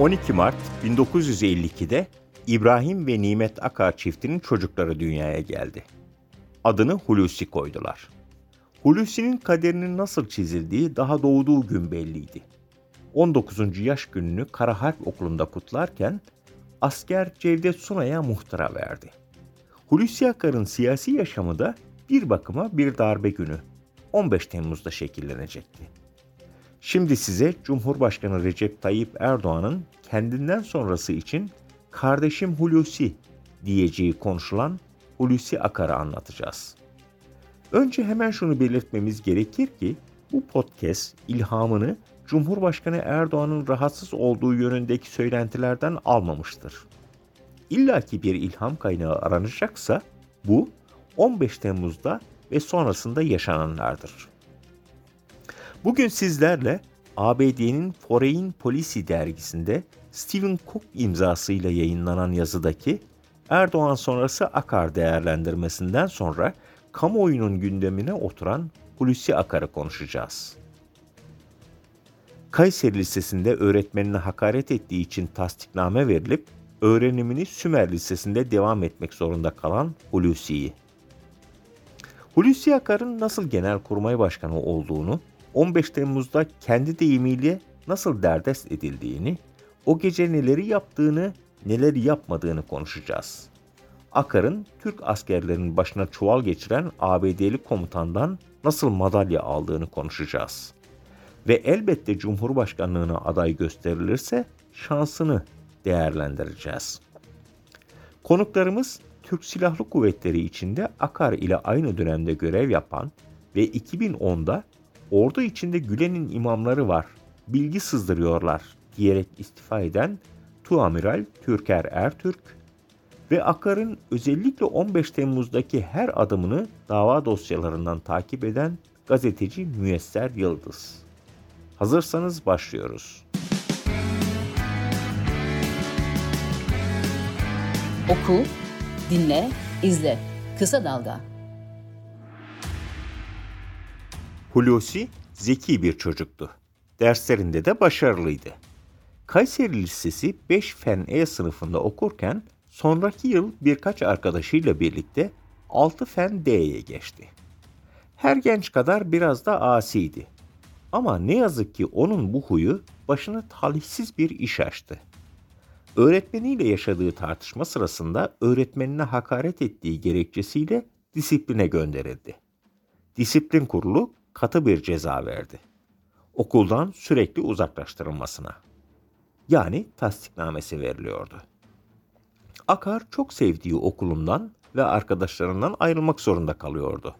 12 Mart 1952'de İbrahim ve Nimet Akar çiftinin çocukları dünyaya geldi. Adını Hulusi koydular. Hulusi'nin kaderinin nasıl çizildiği daha doğduğu gün belliydi. 19. yaş gününü Kara Harp Okulu'nda kutlarken asker Cevdet Sunay'a muhtıra verdi. Hulusi Akar'ın siyasi yaşamı da bir bakıma bir darbe günü 15 Temmuz'da şekillenecekti. Şimdi size Cumhurbaşkanı Recep Tayyip Erdoğan'ın kendinden sonrası için kardeşim Hulusi diyeceği konuşulan Hulusi Akar'ı anlatacağız. Önce hemen şunu belirtmemiz gerekir ki bu podcast ilhamını Cumhurbaşkanı Erdoğan'ın rahatsız olduğu yönündeki söylentilerden almamıştır. İlla ki bir ilham kaynağı aranacaksa bu 15 Temmuz'da ve sonrasında yaşananlardır. Bugün sizlerle ABD'nin Foreign Policy dergisinde Stephen Cook imzasıyla yayınlanan yazıdaki Erdoğan sonrası Akar değerlendirmesinden sonra kamuoyunun gündemine oturan Hulusi Akar'ı konuşacağız. Kayseri Lisesi'nde öğretmenine hakaret ettiği için tasdikname verilip öğrenimini Sümer Lisesi'nde devam etmek zorunda kalan Hulusi'yi. Hulusi Akar'ın nasıl Genelkurmay Başkanı olduğunu, 15 Temmuz'da kendi deyimiyle nasıl derdest edildiğini, o gece neleri yaptığını, neleri yapmadığını konuşacağız. Akar'ın Türk askerlerinin başına çuval geçiren ABD'li komutandan nasıl madalya aldığını konuşacağız. Ve elbette Cumhurbaşkanlığına aday gösterilirse şansını değerlendireceğiz. Konuklarımız Türk Silahlı Kuvvetleri içinde Akar ile aynı dönemde görev yapan ve 2010'da ordu içinde Gülen'in imamları var, bilgi sızdırıyorlar diyerek istifa eden Tuamiral Türker Ertürk ve Akar'ın özellikle 15 Temmuz'daki her adımını dava dosyalarından takip eden gazeteci Müyesser Yıldız. Hazırsanız başlıyoruz. Oku, dinle, izle. Kısa Dalga. Hulusi zeki bir çocuktu. Derslerinde de başarılıydı. Kayseri Lisesi 5 Fen E sınıfında okurken sonraki yıl birkaç arkadaşıyla birlikte 6 Fen D'ye geçti. Her genç kadar biraz da asiydi. Ama ne yazık ki onun bu huyu başına talihsiz bir iş açtı. Öğretmeniyle yaşadığı tartışma sırasında öğretmenine hakaret ettiği gerekçesiyle disipline gönderildi. Disiplin kurulu katı bir ceza verdi. Okuldan sürekli uzaklaştırılmasına. Yani tasdiknamesi veriliyordu. Akar çok sevdiği okulundan ve arkadaşlarından ayrılmak zorunda kalıyordu.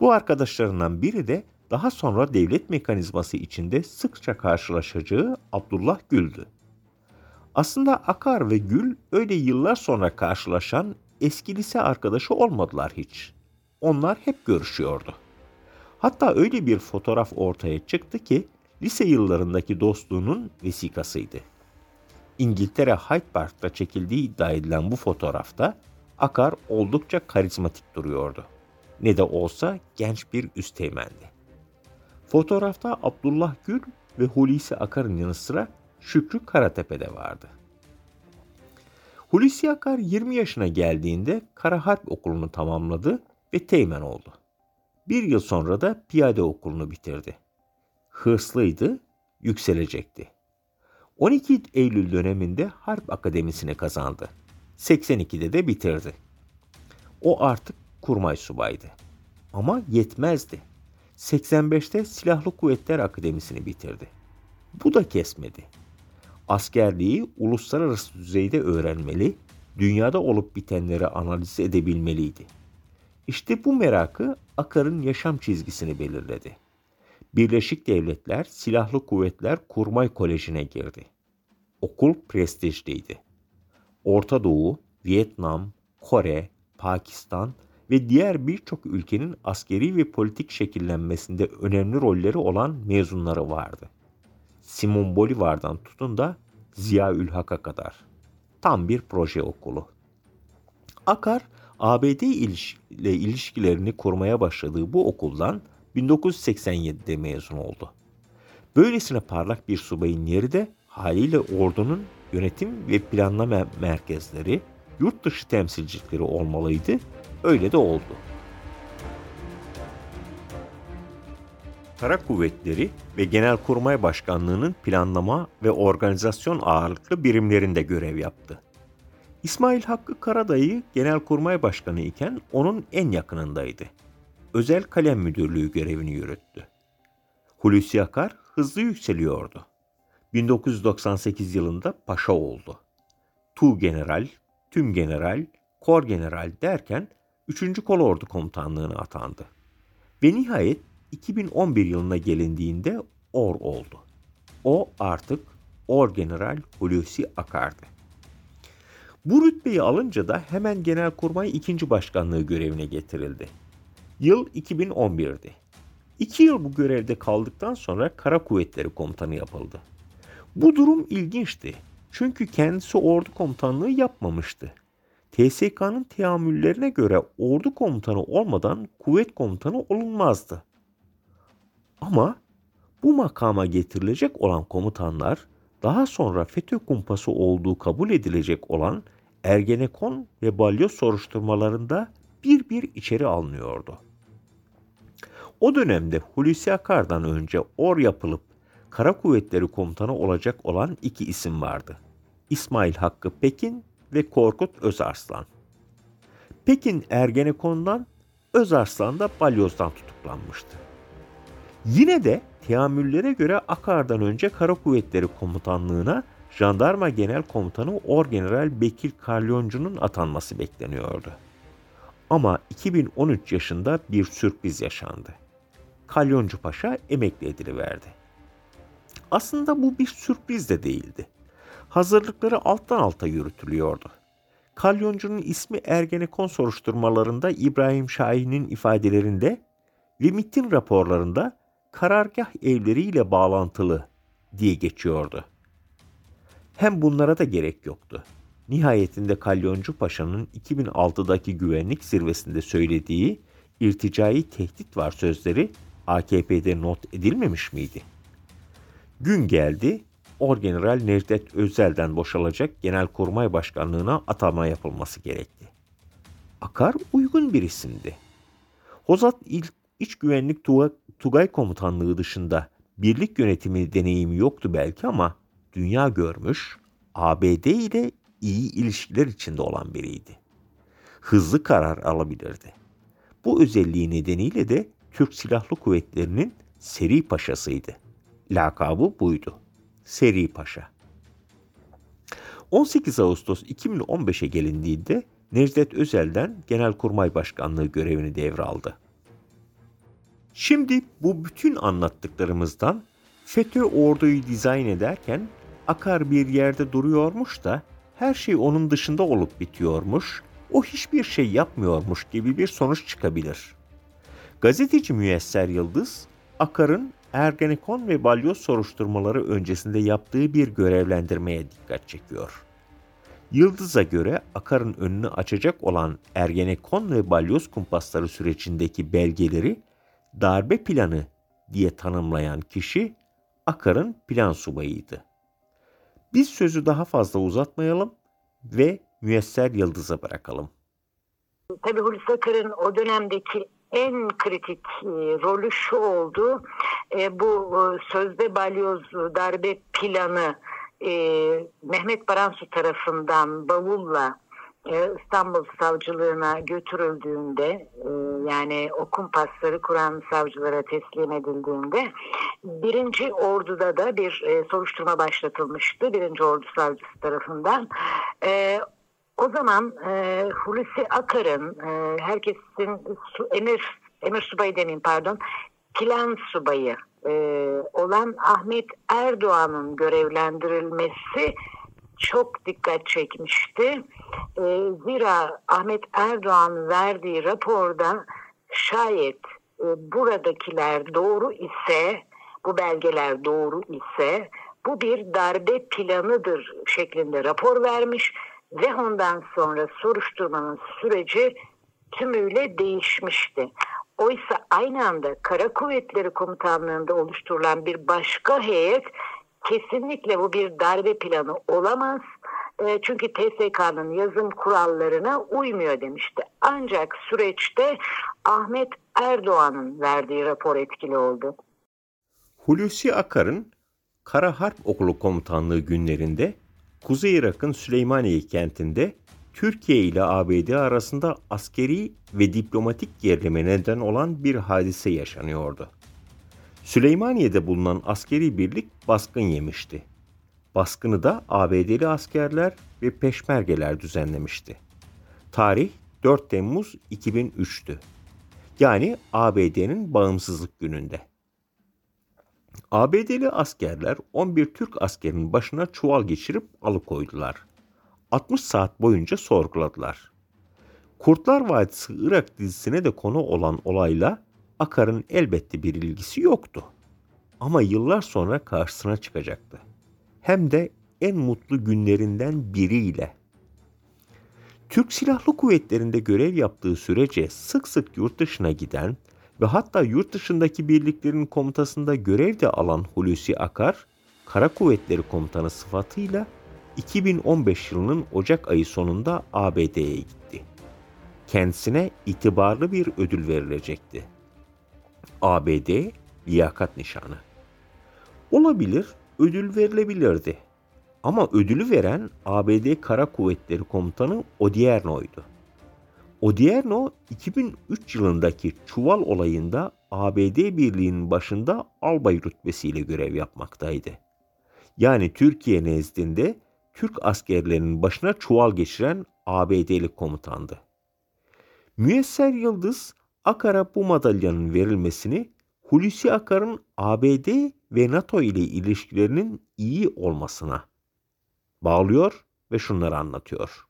Bu arkadaşlarından biri de daha sonra devlet mekanizması içinde sıkça karşılaşacağı Abdullah Gül'dü. Aslında Akar ve Gül öyle yıllar sonra karşılaşan eski lise arkadaşı olmadılar hiç. Onlar hep görüşüyordu. Hatta öyle bir fotoğraf ortaya çıktı ki lise yıllarındaki dostluğunun vesikasıydı. İngiltere Hyde Park'ta çekildiği iddia edilen bu fotoğrafta Akar oldukça karizmatik duruyordu. Ne de olsa genç bir üsteğmendi. Fotoğrafta Abdullah Gül ve Hulusi Akar'ın yanı sıra Şükrü Karatepe de vardı. Hulusi Akar 20 yaşına geldiğinde Kara Harp Okulu'nu tamamladı ve teğmen oldu. Bir yıl sonra da piyade okulunu bitirdi. Hırslıydı, yükselecekti. 12 Eylül döneminde Harp Akademisi'ni kazandı. 82'de de bitirdi. O artık kurmay subaydı. Ama yetmezdi. 85'te Silahlı Kuvvetler Akademisi'ni bitirdi. Bu da kesmedi. Askerliği uluslararası düzeyde öğrenmeli, dünyada olup bitenleri analiz edebilmeliydi. İşte bu merakı Akar'ın yaşam çizgisini belirledi. Birleşik Devletler Silahlı Kuvvetler Kurmay Koleji'ne girdi. Okul prestijliydi. Orta Doğu, Vietnam, Kore, Pakistan ve diğer birçok ülkenin askeri ve politik şekillenmesinde önemli rolleri olan mezunları vardı. Simon Bolivar'dan tutun da Ziya Ülhak'a kadar. Tam bir proje okulu. Akar, ABD ile ilişkilerini kurmaya başladığı bu okuldan 1987'de mezun oldu. Böylesine parlak bir subayın yeri de Haliyle ordunun yönetim ve planlama merkezleri yurt dışı temsilcilikleri olmalıydı. Öyle de oldu. Kara Kuvvetleri ve Genelkurmay Başkanlığı'nın planlama ve organizasyon ağırlıklı birimlerinde görev yaptı. İsmail Hakkı Karadayı Genelkurmay Başkanı iken onun en yakınındaydı. Özel Kalem Müdürlüğü görevini yürüttü. Hulusi Akar hızlı yükseliyordu. 1998 yılında paşa oldu. Tu General, Tüm General, Kor General derken 3. Kolordu Komutanlığı'na atandı. Ve nihayet 2011 yılına gelindiğinde Or oldu. O artık Or General Hulusi Akar'dı. Bu rütbeyi alınca da hemen Genelkurmay 2. Başkanlığı görevine getirildi. Yıl 2011'di. İki yıl bu görevde kaldıktan sonra Kara Kuvvetleri Komutanı yapıldı. Bu durum ilginçti. Çünkü kendisi ordu komutanlığı yapmamıştı. TSK'nın teamüllerine göre ordu komutanı olmadan kuvvet komutanı olunmazdı. Ama bu makama getirilecek olan komutanlar daha sonra FETÖ kumpası olduğu kabul edilecek olan Ergenekon ve Balyoz soruşturmalarında bir bir içeri alınıyordu. O dönemde Hulusi Akar'dan önce or yapılıp Kara Kuvvetleri Komutanı olacak olan iki isim vardı. İsmail Hakkı Pekin ve Korkut Özarslan. Pekin Ergenekon'dan, Özarslan da Balyoz'dan tutuklanmıştı. Yine de teamüllere göre Akar'dan önce Kara Kuvvetleri Komutanlığı'na Jandarma Genel Komutanı Orgeneral Bekir Kalyoncu'nun atanması bekleniyordu. Ama 2013 yaşında bir sürpriz yaşandı. Kalyoncu Paşa emekli ediliverdi. Aslında bu bir sürpriz de değildi. Hazırlıkları alttan alta yürütülüyordu. Kalyoncu'nun ismi Ergenekon soruşturmalarında İbrahim Şahin'in ifadelerinde ve MIT'in raporlarında karargah evleriyle bağlantılı diye geçiyordu. Hem bunlara da gerek yoktu. Nihayetinde Kalyoncu Paşa'nın 2006'daki güvenlik zirvesinde söylediği irticai tehdit var sözleri AKP'de not edilmemiş miydi? Gün geldi, Orgeneral Necdet Özel'den boşalacak Genelkurmay Başkanlığı'na atama yapılması gerekti. Akar uygun bir isimdi. Hozat İl İç Güvenlik Tugay Komutanlığı dışında birlik yönetimi deneyimi yoktu belki ama dünya görmüş, ABD ile iyi ilişkiler içinde olan biriydi. Hızlı karar alabilirdi. Bu özelliği nedeniyle de Türk Silahlı Kuvvetleri'nin Seri Paşasıydı. Lakabı buydu. Seri Paşa. 18 Ağustos 2015'e gelindiğinde Necdet Özel'den Genelkurmay Başkanlığı görevini devraldı. Şimdi bu bütün anlattıklarımızdan FETÖ orduyu dizayn ederken Akar bir yerde duruyormuş da her şey onun dışında olup bitiyormuş, o hiçbir şey yapmıyormuş gibi bir sonuç çıkabilir. Gazeteci Müyesser Yıldız, Akar'ın Ergenekon ve Balyoz soruşturmaları öncesinde yaptığı bir görevlendirmeye dikkat çekiyor. Yıldız'a göre Akar'ın önünü açacak olan Ergenekon ve Balyoz kumpasları sürecindeki belgeleri darbe planı diye tanımlayan kişi Akar'ın plan subayıydı. Biz sözü daha fazla uzatmayalım ve Müyesser Yıldız'a bırakalım. Tabii Hulusi Akar'ın o dönemdeki en kritik e, rolü şu oldu. E, bu e, sözde balyoz darbe planı Mehmet Baransu tarafından bavulla İstanbul Savcılığına götürüldüğünde e, yani o kumpasları kuran savcılara teslim edildiğinde birinci orduda da bir e, soruşturma başlatılmıştı. Birinci ordu savcısı tarafından. O zaman Hulusi Akar'ın herkesin emir emir subayı demeyeyim pardon plan subayı olan Ahmet Erdoğan'ın görevlendirilmesi çok dikkat çekmişti. E, zira Ahmet Erdoğan verdiği raporda şayet e, buradakiler doğru ise, bu belgeler doğru ise bu bir darbe planıdır şeklinde rapor vermiş ve ondan sonra soruşturmanın süreci tümüyle değişmişti. Oysa aynı anda Kara Kuvvetleri Komutanlığı'nda oluşturulan bir başka heyet kesinlikle bu bir darbe planı olamaz. E, çünkü TSK'nın yazım kurallarına uymuyor demişti. Ancak süreçte Ahmet Erdoğan'ın verdiği rapor etkili oldu. Hulusi Akar'ın Kara Harp Okulu Komutanlığı günlerinde Kuzey Irak'ın Süleymaniye kentinde Türkiye ile ABD arasında askeri ve diplomatik gerilime neden olan bir hadise yaşanıyordu. Süleymaniye'de bulunan askeri birlik baskın yemişti. Baskını da ABD'li askerler ve peşmergeler düzenlemişti. Tarih 4 Temmuz 2003'tü. Yani ABD'nin bağımsızlık gününde. ABD'li askerler 11 Türk askerinin başına çuval geçirip alıkoydular. 60 saat boyunca sorguladılar. Kurtlar Vadisi Irak dizisine de konu olan olayla Akar'ın elbette bir ilgisi yoktu. Ama yıllar sonra karşısına çıkacaktı. Hem de en mutlu günlerinden biriyle. Türk Silahlı Kuvvetleri'nde görev yaptığı sürece sık sık yurt dışına giden ve hatta yurt dışındaki birliklerin komutasında görev de alan Hulusi Akar, Kara Kuvvetleri Komutanı sıfatıyla 2015 yılının Ocak ayı sonunda ABD'ye gitti. Kendisine itibarlı bir ödül verilecekti. ABD liyakat nişanı. Olabilir, ödül verilebilirdi. Ama ödülü veren ABD Kara Kuvvetleri Komutanı Odierno'ydu. Odierno 2003 yılındaki Çuval olayında ABD birliğinin başında albay rütbesiyle görev yapmaktaydı. Yani Türkiye nezdinde Türk askerlerinin başına çuval geçiren ABD'li komutandı. Müyesser Yıldız Akar'a bu madalyanın verilmesini Hulusi Akar'ın ABD ve NATO ile ilişkilerinin iyi olmasına bağlıyor ve şunları anlatıyor.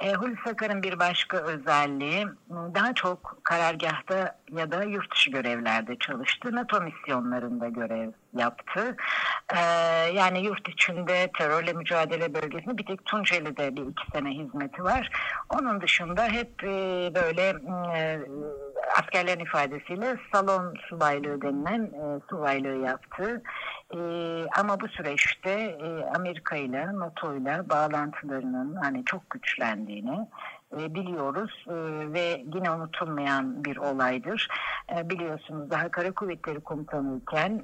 E, Hulusi Akar'ın bir başka özelliği daha çok karargahta ya da yurt dışı görevlerde çalıştı. NATO misyonlarında görev yaptı. Ee, yani yurt içinde terörle mücadele bölgesinde bir tek Tunceli'de bir iki sene hizmeti var. Onun dışında hep e, böyle e, askerlerin ifadesiyle salon subaylığı denilen e, subaylığı yaptı. E, ama bu süreçte e, Amerika ile NATO ile bağlantılarının hani çok güçlendiğini e, biliyoruz e, ve yine unutulmayan bir olaydır. E, biliyorsunuz daha Kara Kuvvetleri Komutanı iken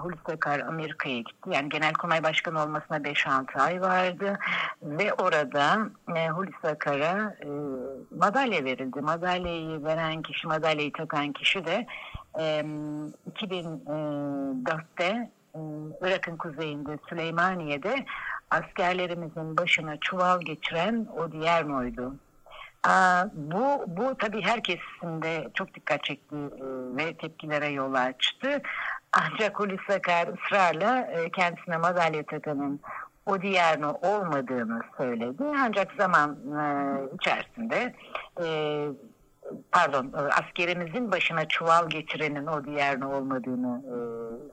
Hulusi Akar Amerika'ya gitti. Yani Genelkurmay Başkanı olmasına 5-6 ay vardı ve orada Hulusi Akar'a madalya verildi. Madalyayı veren kişi, madalyayı takan kişi de 2004'te Irak'ın kuzeyinde Süleymaniye'de askerlerimizin başına çuval geçiren Odierno'ydu. Bu, bu tabii herkesin de çok dikkat çekti e, ve tepkilere yol açtı. Ancak Hulusi Akar ısrarla e, kendisine madalya takanın o Diyarno olmadığını söyledi. Ancak zaman e, içerisinde pardon askerimizin başına çuval geçirenin o Diyarno olmadığını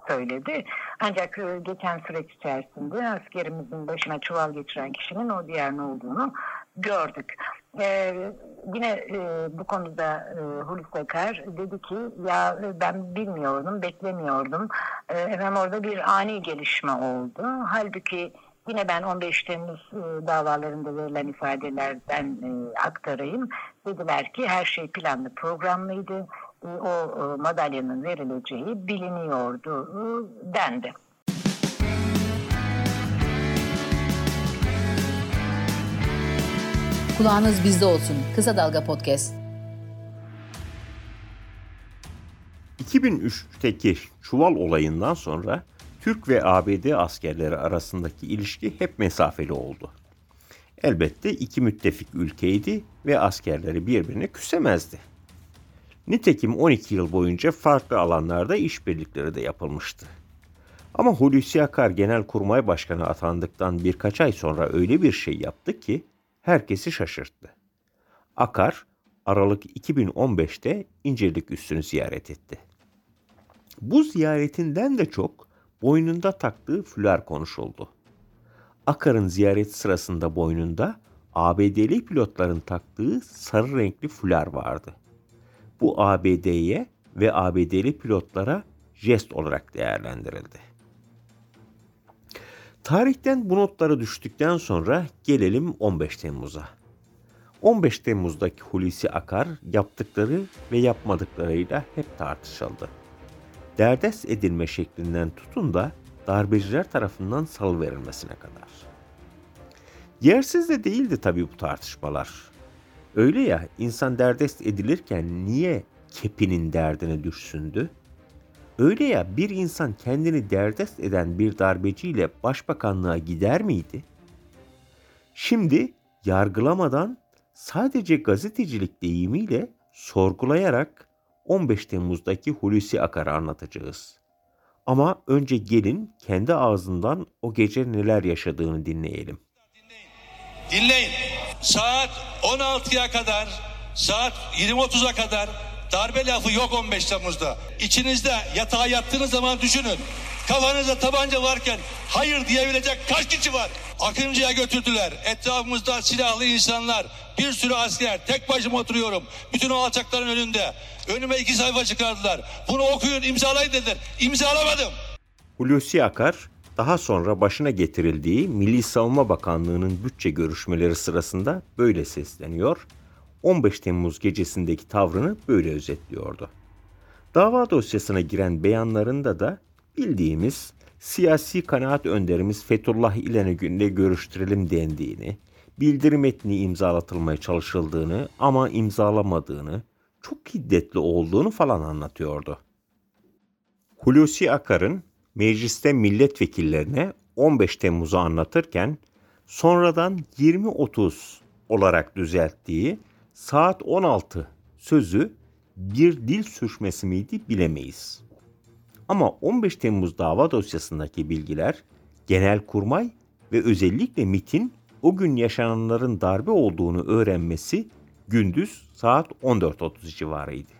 söyledi. Ancak geçen süreç içerisinde askerimizin başına çuval geçiren kişinin o Diyarno olduğunu gördük. Ee, yine e, bu konuda e, Hulusi Akar dedi ki ya ben bilmiyordum, beklemiyordum. E, hemen orada bir ani gelişme oldu. Halbuki yine ben 15 Temmuz e, davalarında verilen ifadelerden e, aktarayım. Dediler ki her şey planlı, programlıydı. E, o e, madalyanın verileceği biliniyordu dendi. Kulağınız bizde olsun. Kısa Dalga Podcast. 2003'teki Çuval olayından sonra Türk ve ABD askerleri arasındaki ilişki hep mesafeli oldu. Elbette iki müttefik ülkeydi ve askerleri birbirine küsemezdi. Nitekim 12 yıl boyunca farklı alanlarda işbirlikleri de yapılmıştı. Ama Hulusi Akar Genelkurmay Başkanı atandıktan birkaç ay sonra öyle bir şey yaptı ki herkesi şaşırttı. Akar, Aralık 2015'te İncirlik üssünü ziyaret etti. Bu ziyaretinden de çok boynunda taktığı füler konuşuldu. Akar'ın ziyaret sırasında boynunda ABD'li pilotların taktığı sarı renkli füler vardı. Bu ABD'ye ve ABD'li pilotlara jest olarak değerlendirildi. Tarihten bu notlara düştükten sonra gelelim 15 Temmuz'a. 15 Temmuz'daki Hulusi Akar yaptıkları ve yapmadıklarıyla hep tartışıldı. Derdest edilme şeklinden tutun da darbeciler tarafından salıverilmesine kadar. Yersiz de değildi tabii bu tartışmalar. Öyle ya insan derdest edilirken niye kepinin derdine düşsündü? Öyle ya bir insan kendini derdest eden bir darbeciyle başbakanlığa gider miydi? Şimdi yargılamadan sadece gazetecilik deyimiyle sorgulayarak 15 Temmuz'daki Hulusi Akar'ı anlatacağız. Ama önce gelin kendi ağzından o gece neler yaşadığını dinleyelim. Dinleyin. Saat 16'ya kadar, saat 20.30'a kadar darbe lafı yok 15 Temmuz'da. İçinizde yatağa yattığınız zaman düşünün. Kafanızda tabanca varken hayır diyebilecek kaç kişi var? Akıncı'ya götürdüler. Etrafımızda silahlı insanlar, bir sürü asker. Tek başıma oturuyorum. Bütün o alçakların önünde. Önüme iki sayfa çıkardılar. Bunu okuyun, imzalayın dediler. İmzalamadım. Hulusi Akar daha sonra başına getirildiği Milli Savunma Bakanlığı'nın bütçe görüşmeleri sırasında böyle sesleniyor. 15 Temmuz gecesindeki tavrını böyle özetliyordu. Dava dosyasına giren beyanlarında da bildiğimiz siyasi kanaat önderimiz Fethullah İlhan'ı görüştürelim dendiğini, bildirim metni imzalatılmaya çalışıldığını ama imzalamadığını, çok hiddetli olduğunu falan anlatıyordu. Hulusi Akar'ın mecliste milletvekillerine 15 Temmuz'u anlatırken sonradan 20-30 olarak düzelttiği saat 16 sözü bir dil sürçmesi miydi bilemeyiz. Ama 15 Temmuz dava dosyasındaki bilgiler Genelkurmay ve özellikle MIT'in o gün yaşananların darbe olduğunu öğrenmesi gündüz saat 14.30 civarıydı.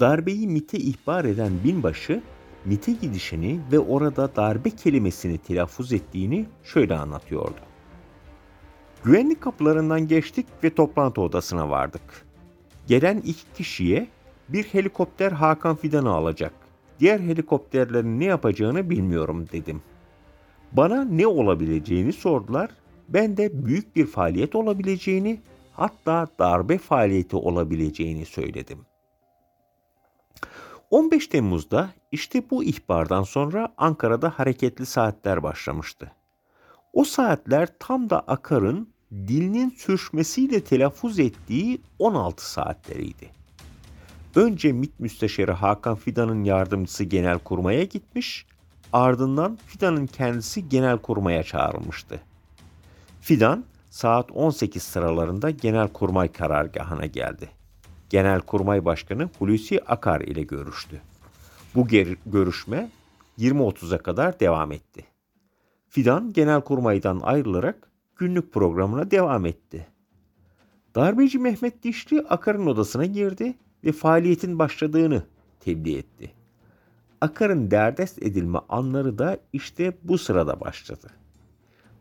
Darbeyi MIT'e ihbar eden binbaşı MIT'e gidişini ve orada darbe kelimesini telaffuz ettiğini şöyle anlatıyordu. Güvenlik kapılarından geçtik ve toplantı odasına vardık. Gelen iki kişiye bir helikopter Hakan Fidan'ı alacak. Diğer helikopterlerin ne yapacağını bilmiyorum dedim. Bana ne olabileceğini sordular. Ben de büyük bir faaliyet olabileceğini, hatta darbe faaliyeti olabileceğini söyledim. 15 Temmuz'da işte bu ihbardan sonra Ankara'da hareketli saatler başlamıştı. O saatler tam da Akar'ın dilinin sürçmesiyle telaffuz ettiği 16 saatleriydi. Önce MİT Müsteşarı Hakan Fidan'ın yardımcısı genel kurmaya gitmiş, ardından Fidan'ın kendisi genel kurmaya çağrılmıştı. Fidan saat 18 sıralarında genel kurmay karargahına geldi. Genel Kurmay Başkanı Hulusi Akar ile görüştü. Bu görüşme 20.30'a kadar devam etti. Fidan genel kurmaydan ayrılarak günlük programına devam etti. Darbeci Mehmet Dişli Akar'ın odasına girdi ve faaliyetin başladığını tebliğ etti. Akar'ın derdest edilme anları da işte bu sırada başladı.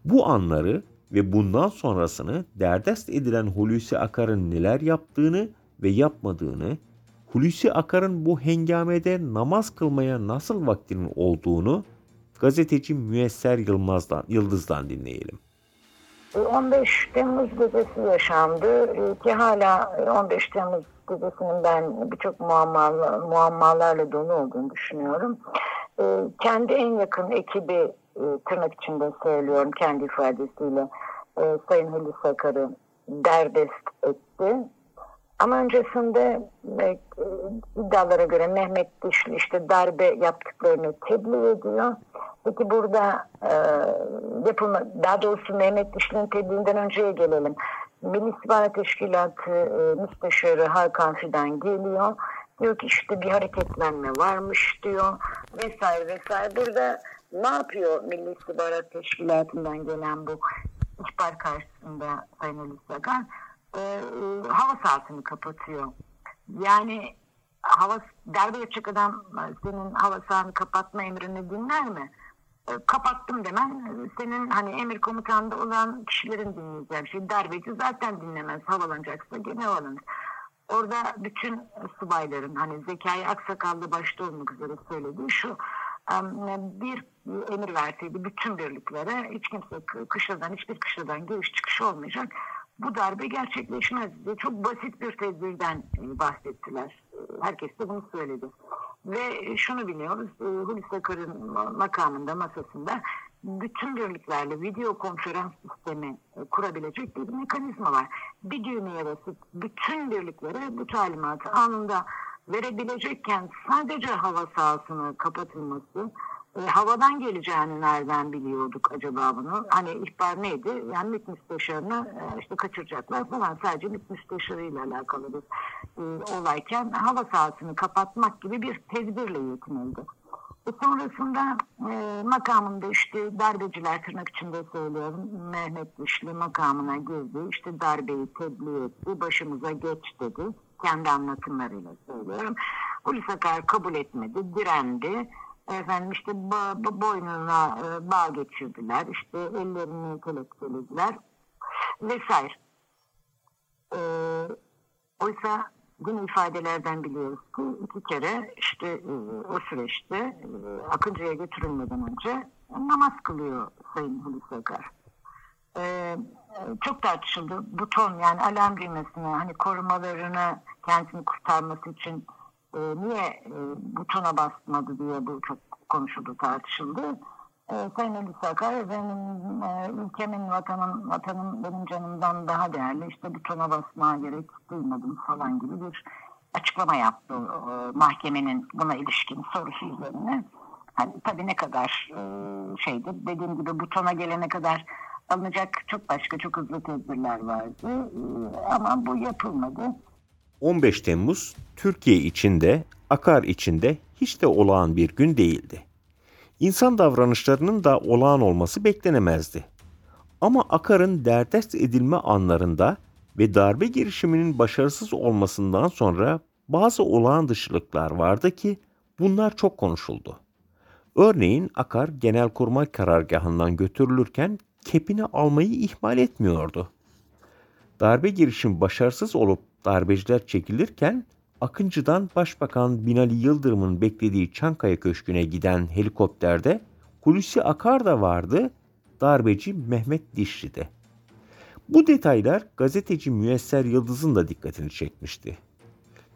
Bu anları ve bundan sonrasını derdest edilen Hulusi Akar'ın neler yaptığını ve yapmadığını, Hulusi Akar'ın bu hengamede namaz kılmaya nasıl vaktinin olduğunu gazeteci Müesser Yılmaz'dan, Yıldız'dan dinleyelim. 15 Temmuz gecesi yaşandı ki hala 15 Temmuz gecesinin ben birçok muammalar, muammalarla dolu olduğunu düşünüyorum. Kendi en yakın ekibi tırnak içinde söylüyorum kendi ifadesiyle Sayın Hulusi Akar'ı derdest etti ama öncesinde e, iddialara göre Mehmet Dişli işte darbe yaptıklarını tebliğ ediyor. Peki burada e, yapılma, daha doğrusu Mehmet Dişli'nin tebliğinden önceye gelelim. Milli İstihbarat Teşkilatı e, Müsteşarı Hakan Fidan geliyor. Diyor ki işte bir hareketlenme varmış diyor vesaire vesaire. Burada ne yapıyor Milli İstihbarat Teşkilatı'ndan gelen bu ihbar karşısında Sayın Ali? E, hava saatini kapatıyor. Yani hava darbe yapacak adam senin hava saatini kapatma emrini dinler mi? E, kapattım demen senin hani emir komutanda olan kişilerin dinleyeceği bir şey. Darbeci zaten dinlemez. Havalanacaksa gene havalanır. Orada bütün subayların hani Zekai Aksakallı başta olmak üzere söylediği şu bir emir verseydi bütün birliklere hiç kimse kışladan hiçbir kışladan giriş çıkış olmayacak. Bu darbe gerçekleşmezdi. Çok basit bir tedbirden e, bahsettiler. Herkes de bunu söyledi. Ve şunu biliyoruz, e, Hulusi Akar'ın makamında, masasında bütün birliklerle video konferans sistemi e, kurabilecek bir mekanizma var. Bir düğmeye basıp bütün birliklere bu talimatı anında verebilecekken sadece hava sahasını kapatılması, e, havadan geleceğini nereden biliyorduk acaba bunu? Hani ihbar neydi? Yani MİT müsteşarını e, işte kaçıracaklar falan. Sadece MİT müsteşarıyla alakalı bir e, olayken hava sahasını kapatmak gibi bir tedbirle yetinildi. E sonrasında e, makamında işte darbeciler tırnak içinde söylüyorum Mehmet Dişli makamına girdi. İşte darbeyi tebliğ etti. Başımıza geç dedi. Kendi anlatımlarıyla söylüyorum. Polis Akar kabul etmedi. Direndi. Efendim işte bo boynuna e, bağ geçirdiler. İşte ellerini kelepçelediler. Vesaire. E, oysa Gün ifadelerden biliyoruz ki iki kere işte e, o süreçte e, Akıncı'ya götürülmeden önce namaz kılıyor Sayın Hulusi Akar. E, çok tartışıldı. Buton yani alarm düğmesini hani korumalarını kendisini kurtarması için e, niye e, butona basmadı diye bu çok konuşuldu tartışıldı. E, Sayın Ali Sakar benim e, ülkemin vatanım, vatanım benim canımdan daha değerli işte butona basmaya gerek duymadım falan gibi bir açıklama yaptı e, mahkemenin buna ilişkin sorusu üzerine. Hani, tabii ne kadar e, şeydi dediğim gibi butona gelene kadar alınacak çok başka çok hızlı tedbirler vardı e, ama bu yapılmadı. 15 Temmuz Türkiye içinde, Akar içinde hiç de olağan bir gün değildi. İnsan davranışlarının da olağan olması beklenemezdi. Ama Akar'ın derdest edilme anlarında ve darbe girişiminin başarısız olmasından sonra bazı olağan dışılıklar vardı ki bunlar çok konuşuldu. Örneğin Akar Genelkurmay karargahından götürülürken kepini almayı ihmal etmiyordu. Darbe girişimi başarısız olup darbeciler çekilirken Akıncı'dan Başbakan Binali Yıldırım'ın beklediği Çankaya Köşkü'ne giden helikopterde Hulusi Akar da vardı, darbeci Mehmet Dişli'de. Bu detaylar gazeteci Müyesser Yıldız'ın da dikkatini çekmişti.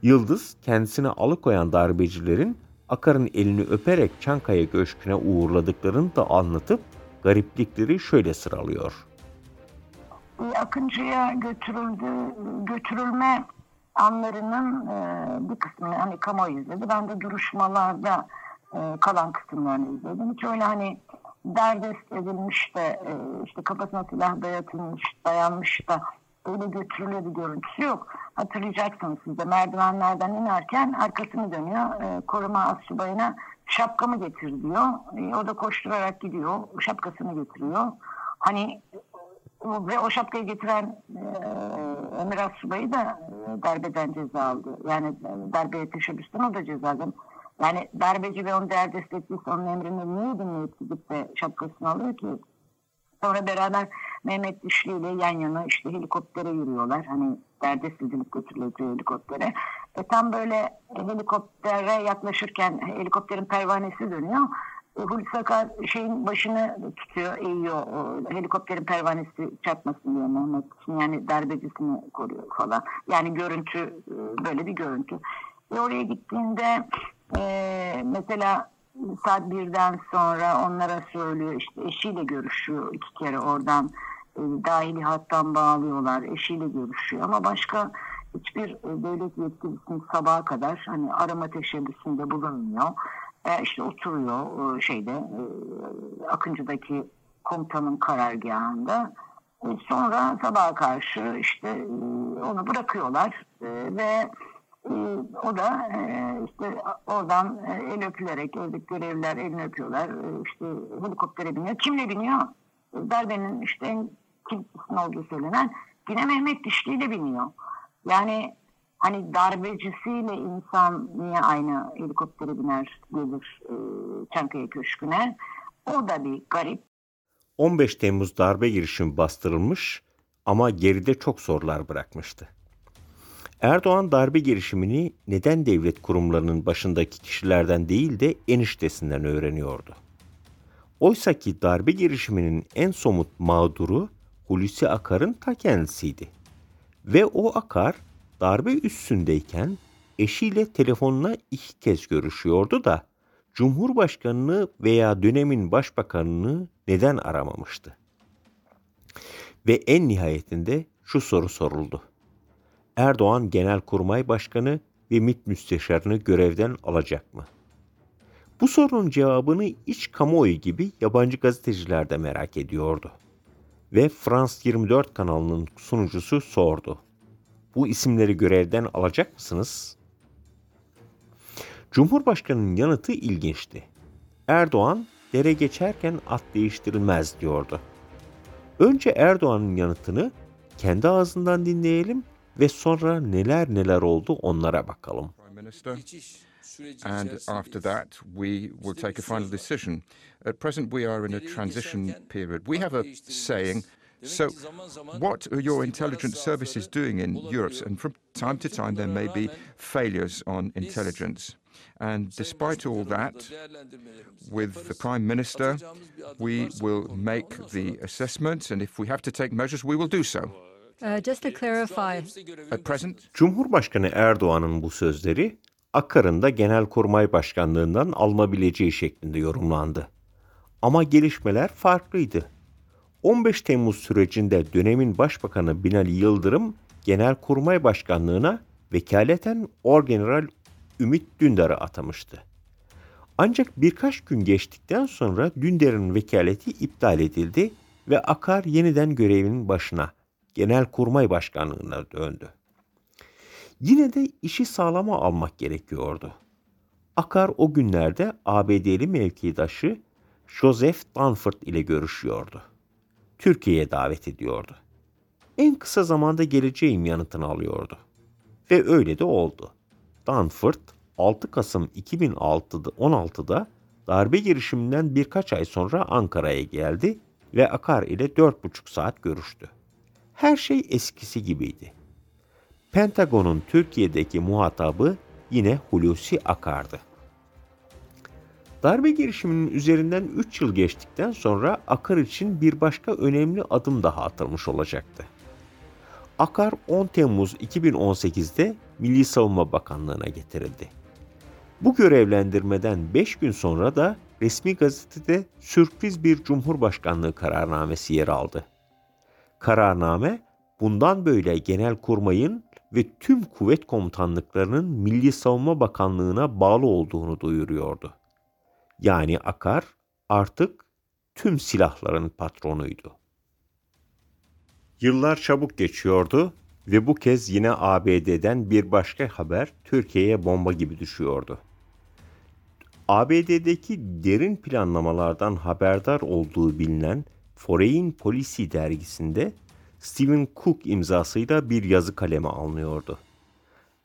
Yıldız kendisine alıkoyan darbecilerin Akar'ın elini öperek Çankaya Köşkü'ne uğurladıklarını da anlatıp gariplikleri şöyle sıralıyor. Akıncı'ya götürüldü, götürülme anlarının e, bir kısmını hani kamuoyu izledi. Ben de duruşmalarda e, kalan kısımlarını izledim. Hiç öyle hani derdest edilmiş de e, işte kafasına silah dayatılmış, dayanmış da öyle götürülüyor bir görüntüsü yok. Hatırlayacaksınız siz de merdivenlerden inerken arkasını dönüyor. Koruma astsubayına şapkamı getir diyor. O da koşturarak gidiyor. Şapkasını getiriyor. Hani ve o şapkayı getiren e, Ömer Asubay'ı da e, darbeden ceza aldı. Yani e, darbeye teşebbüsten o da ceza aldı. Yani darbeci ve onu derdest ettiyse onun emrini niye dinleyip gidip de şapkasını alıyor ki? Sonra beraber Mehmet Dişli ile yan yana işte helikoptere yürüyorlar. Hani derdest edilip götürülüyor helikoptere. E tam böyle helikoptere yaklaşırken helikopterin pervanesi dönüyor. Hulusi Akar şeyin başını tutuyor, eğiyor. O, helikopterin pervanesi çarpmasın diye Mehmet için. Yani darbecisini koruyor falan. Yani görüntü e, böyle bir görüntü. Ve oraya gittiğinde e, mesela saat birden sonra onlara söylüyor işte eşiyle görüşüyor iki kere oradan e, dahili hattan bağlıyorlar eşiyle görüşüyor ama başka hiçbir e, devlet yetkilisinin sabaha kadar hani arama teşebbüsünde bulunmuyor e, işte oturuyor e, şeyde e, Akıncı'daki komutanın karargahında. Sonra sabaha karşı işte onu bırakıyorlar ve o da işte oradan el öpülerek oradaki görevliler elini öpüyorlar. İşte helikoptere biniyor. Kimle biniyor? Darbenin işte en kimsin olduğu söylenen yine Mehmet Dişli ile biniyor. Yani hani darbecisiyle insan niye aynı helikoptere biner gelir e, Çankaya Köşkü'ne o da bir garip. 15 Temmuz darbe girişimi bastırılmış ama geride çok sorular bırakmıştı. Erdoğan darbe girişimini neden devlet kurumlarının başındaki kişilerden değil de eniştesinden öğreniyordu. Oysa ki darbe girişiminin en somut mağduru Hulusi Akar'ın ta kendisiydi. Ve o Akar darbe üstündeyken eşiyle telefonla iki kez görüşüyordu da Cumhurbaşkanını veya dönemin başbakanını neden aramamıştı? Ve en nihayetinde şu soru soruldu. Erdoğan Genelkurmay Başkanı ve MİT Müsteşarını görevden alacak mı? Bu sorunun cevabını iç kamuoyu gibi yabancı gazeteciler de merak ediyordu. Ve Frans 24 kanalının sunucusu sordu. Bu isimleri görevden alacak mısınız? Cumhurbaşkanının yanıtı ilginçti. Erdoğan dere geçerken at değiştirilmez diyordu. Önce Erdoğan'ın yanıtını kendi ağzından dinleyelim ve sonra neler neler oldu onlara bakalım. And after that, we will take a final decision. At present, we are in a transition period. We have a saying. So, what are your intelligence services doing in Europe? And from time to time, there may be failures on intelligence. And despite all that, with the Prime Minister, we will make the assessment, and if we have to take measures, we will do so. Uh, just to clarify, At present, Cumhurbaşkanı Erdoğan'ın bu sözleri Akar'ın da Genelkurmay Başkanlığından alınabileceği şeklinde yorumlandı. Ama gelişmeler farklıydı. 15 Temmuz sürecinde dönemin Başbakanı Binali Yıldırım Genelkurmay Başkanlığına vekaleten Orgeneral Ümit Dündar'ı atamıştı. Ancak birkaç gün geçtikten sonra Dündar'ın vekaleti iptal edildi ve Akar yeniden görevinin başına Genelkurmay Başkanlığına döndü. Yine de işi sağlama almak gerekiyordu. Akar o günlerde ABD'li mevkidaşı Joseph Dunford ile görüşüyordu. Türkiye'ye davet ediyordu. En kısa zamanda geleceğim yanıtını alıyordu. Ve öyle de oldu. Dunford 6 Kasım 2016'da 16'da darbe girişiminden birkaç ay sonra Ankara'ya geldi ve Akar ile 4,5 saat görüştü. Her şey eskisi gibiydi. Pentagon'un Türkiye'deki muhatabı yine Hulusi Akar'dı. Darbe girişiminin üzerinden 3 yıl geçtikten sonra Akar için bir başka önemli adım daha atılmış olacaktı. Akar 10 Temmuz 2018'de Milli Savunma Bakanlığı'na getirildi. Bu görevlendirmeden 5 gün sonra da resmi gazetede sürpriz bir Cumhurbaşkanlığı kararnamesi yer aldı. Kararname bundan böyle Genelkurmay'ın ve tüm kuvvet komutanlıklarının Milli Savunma Bakanlığı'na bağlı olduğunu duyuruyordu. Yani Akar artık tüm silahların patronuydu. Yıllar çabuk geçiyordu ve bu kez yine ABD'den bir başka haber Türkiye'ye bomba gibi düşüyordu. ABD'deki derin planlamalardan haberdar olduğu bilinen Foreign Policy dergisinde Stephen Cook imzasıyla bir yazı kaleme alınıyordu.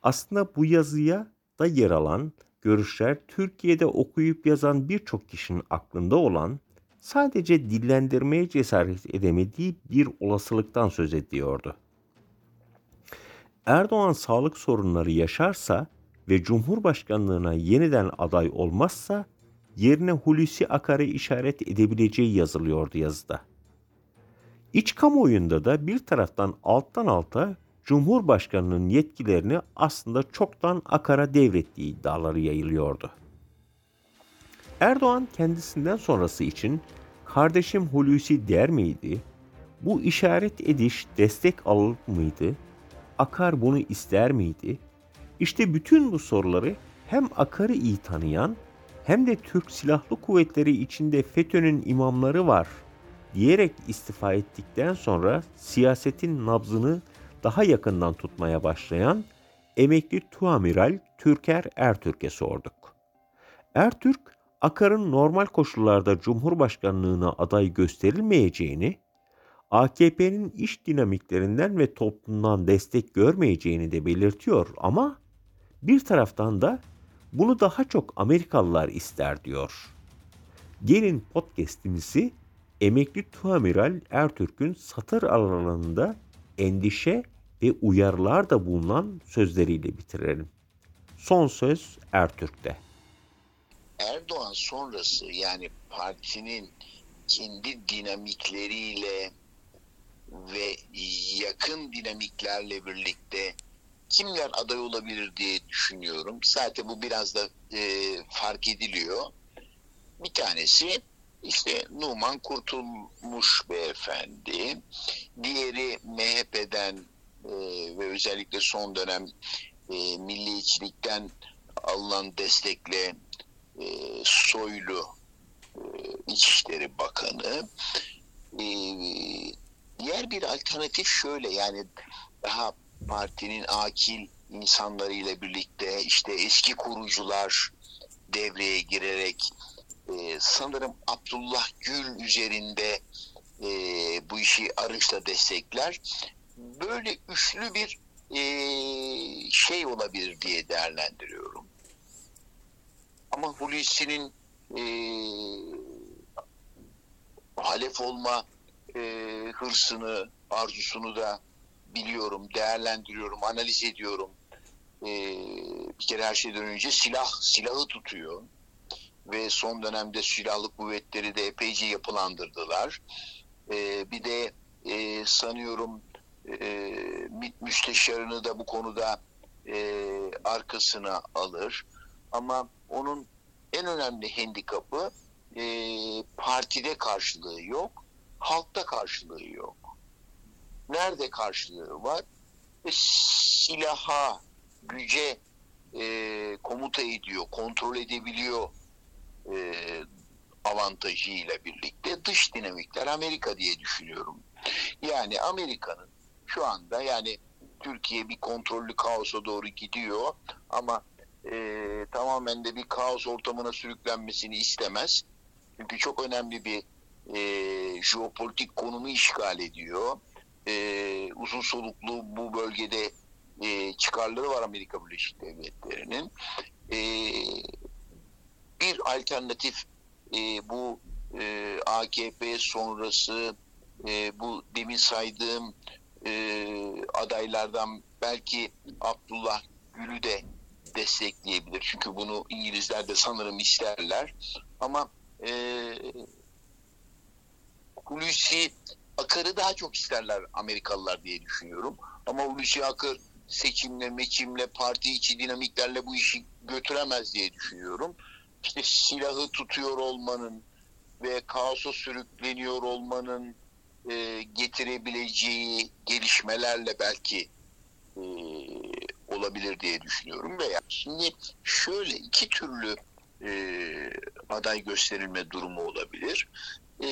Aslında bu yazıya da yer alan görüşler Türkiye'de okuyup yazan birçok kişinin aklında olan sadece dillendirmeye cesaret edemediği bir olasılıktan söz ediyordu. Erdoğan sağlık sorunları yaşarsa ve Cumhurbaşkanlığına yeniden aday olmazsa yerine Hulusi Akar'ı işaret edebileceği yazılıyordu yazıda. İç kamuoyunda da bir taraftan alttan alta Cumhurbaşkanının yetkilerini aslında çoktan Akar'a devrettiği iddiaları yayılıyordu. Erdoğan kendisinden sonrası için kardeşim Hulusi der miydi? Bu işaret ediş destek alır mıydı? Akar bunu ister miydi? İşte bütün bu soruları hem Akar'ı iyi tanıyan hem de Türk Silahlı Kuvvetleri içinde FETÖ'nün imamları var diyerek istifa ettikten sonra siyasetin nabzını daha yakından tutmaya başlayan emekli tuamiral Türker Ertürk'e sorduk. Ertürk, Akar'ın normal koşullarda Cumhurbaşkanlığına aday gösterilmeyeceğini, AKP'nin iş dinamiklerinden ve toplumdan destek görmeyeceğini de belirtiyor ama bir taraftan da bunu daha çok Amerikalılar ister diyor. Gelin podcast'imizi emekli tuamiral Ertürk'ün satır aralarında endişe ve uyarılar da bulunan sözleriyle bitirelim. Son söz Ertürk'te. Erdoğan sonrası yani partinin kendi dinamikleriyle ve yakın dinamiklerle birlikte kimler aday olabilir diye düşünüyorum. Zaten bu biraz da e, fark ediliyor. Bir tanesi işte Numan Kurtulmuş beyefendi. Diğeri MHP'den e, ve özellikle son dönem e, milliyetçilikten alınan destekle e, Soylu e, İçişleri Bakanı. E, diğer bir alternatif şöyle yani daha partinin akil insanlarıyla birlikte işte eski kurucular devreye girerek e, sanırım Abdullah Gül üzerinde e, bu işi arınçla destekler. Böyle üçlü bir e, şey olabilir diye değerlendiriyorum. Ama Hulusi'nin e, halef olma e, hırsını, arzusunu da biliyorum, değerlendiriyorum, analiz ediyorum. E, bir kere her şeyden önce silah, silahı tutuyor. Ve son dönemde silahlı kuvvetleri de epeyce yapılandırdılar. E, bir de e, sanıyorum e, MİT müsteşarını da bu konuda e, arkasına alır. Ama onun en önemli handikapı e, partide karşılığı yok, halkta karşılığı yok. Nerede karşılığı var? E, silaha, güce e, komuta ediyor, kontrol edebiliyor e, avantajıyla birlikte dış dinamikler Amerika diye düşünüyorum. Yani Amerika'nın şu anda yani Türkiye bir kontrollü kaosa doğru gidiyor ama e, tamamen de bir kaos ortamına sürüklenmesini istemez. Çünkü çok önemli bir e, jeopolitik konumu işgal ediyor. E, uzun soluklu bu bölgede e, çıkarları var Amerika Birleşik Devletleri'nin. E, bir alternatif e, bu e, AKP sonrası e, bu demin saydığım e, adaylardan belki Abdullah Gül'ü de destekleyebilir. Çünkü bunu İngilizler de sanırım isterler. Ama e, Hulusi Akar'ı daha çok isterler Amerikalılar diye düşünüyorum. Ama Hulusi Akar seçimle, meçimle, parti içi dinamiklerle bu işi götüremez diye düşünüyorum. İşte silahı tutuyor olmanın ve kaosa sürükleniyor olmanın e, getirebileceği gelişmelerle belki e, olabilir diye düşünüyorum. Veya şimdi şöyle iki türlü e, aday gösterilme durumu olabilir. E,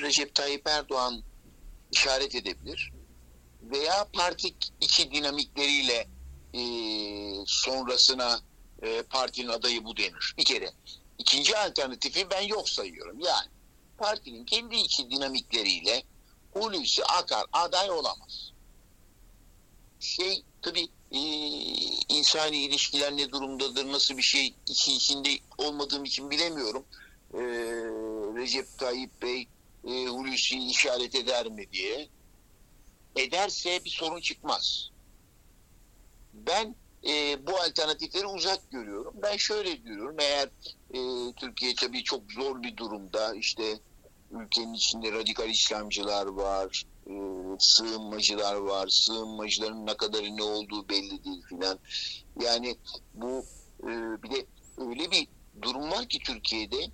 Recep Tayyip Erdoğan işaret edebilir veya parti iki dinamikleriyle e, sonrasına e, partinin adayı bu denir. Bir kere. İkinci alternatifi ben yok sayıyorum. Yani partinin kendi içi dinamikleriyle Hulusi Akar aday olamaz. Şey tabii e, insani ilişkiler ne durumdadır, nasıl bir şey içi içinde olmadığım için bilemiyorum. E, Recep Tayyip Bey e, Hulusi'yi işaret eder mi diye. Ederse bir sorun çıkmaz. Ben e, bu alternatifleri uzak görüyorum. Ben şöyle görüyorum. Eğer e, Türkiye tabii çok zor bir durumda işte ülkenin içinde radikal İslamcılar var, e, sığınmacılar var. Sığınmacıların ne kadarı ne olduğu belli değil filan. Yani bu e, bir de öyle bir durum var ki Türkiye'de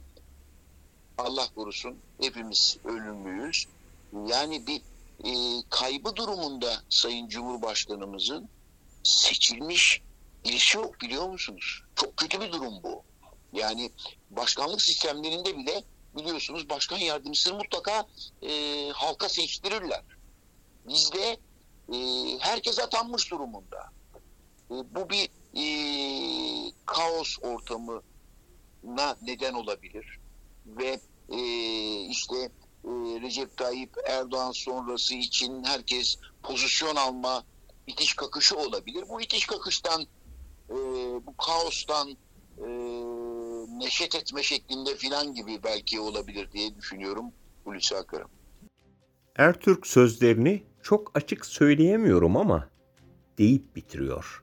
Allah korusun hepimiz ölümlüyüz. Yani bir e, kaybı durumunda Sayın Cumhurbaşkanımızın seçilmiş birisi yok biliyor musunuz? Çok kötü bir durum bu. Yani başkanlık sistemlerinde bile biliyorsunuz başkan yardımcısını mutlaka e, halka seçtirirler. Bizde e, herkes atanmış durumunda. E, bu bir e, kaos ortamına neden olabilir. Ve e, işte e, Recep Tayyip Erdoğan sonrası için herkes pozisyon alma itiş kakışı olabilir. Bu itiş kakıştan e, bu kaostan e, neşet etme şeklinde filan gibi belki olabilir diye düşünüyorum Hulusi Akar'ım. Ertürk sözlerini çok açık söyleyemiyorum ama deyip bitiriyor.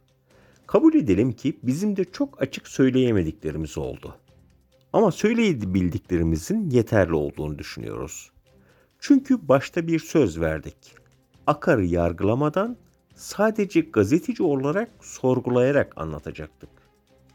Kabul edelim ki bizim de çok açık söyleyemediklerimiz oldu. Ama söyleyebildiklerimizin yeterli olduğunu düşünüyoruz. Çünkü başta bir söz verdik. Akar'ı yargılamadan sadece gazeteci olarak sorgulayarak anlatacaktık.